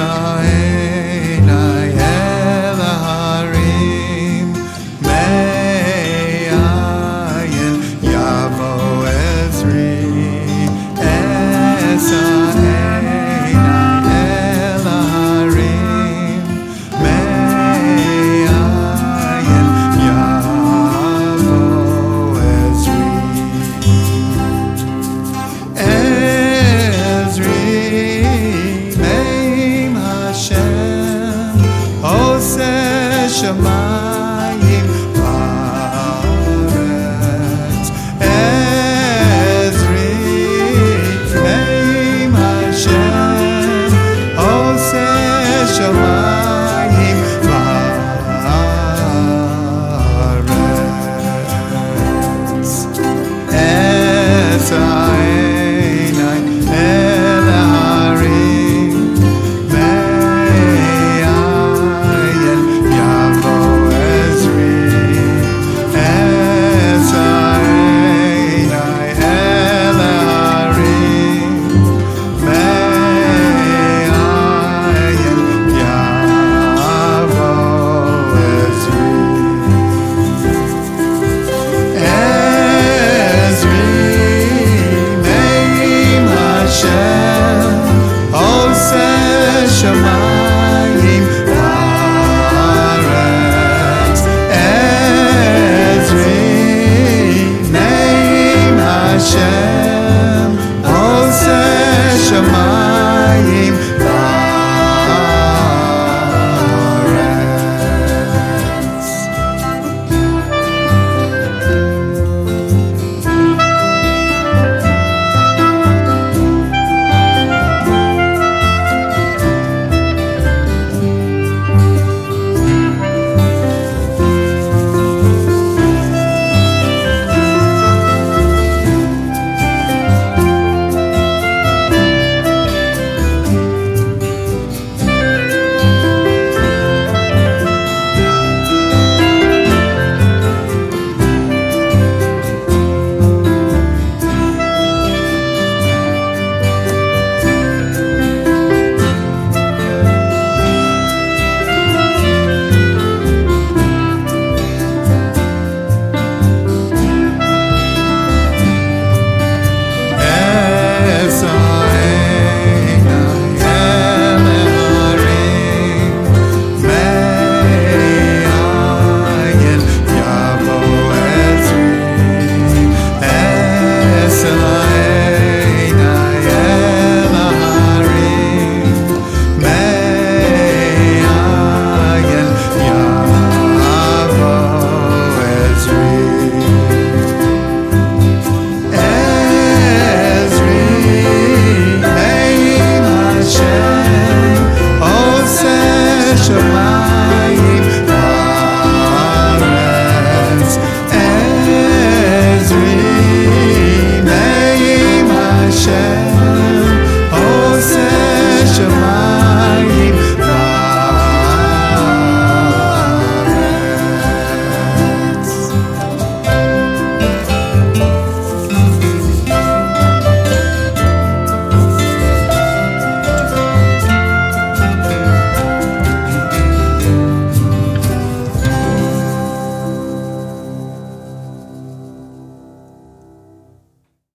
I am.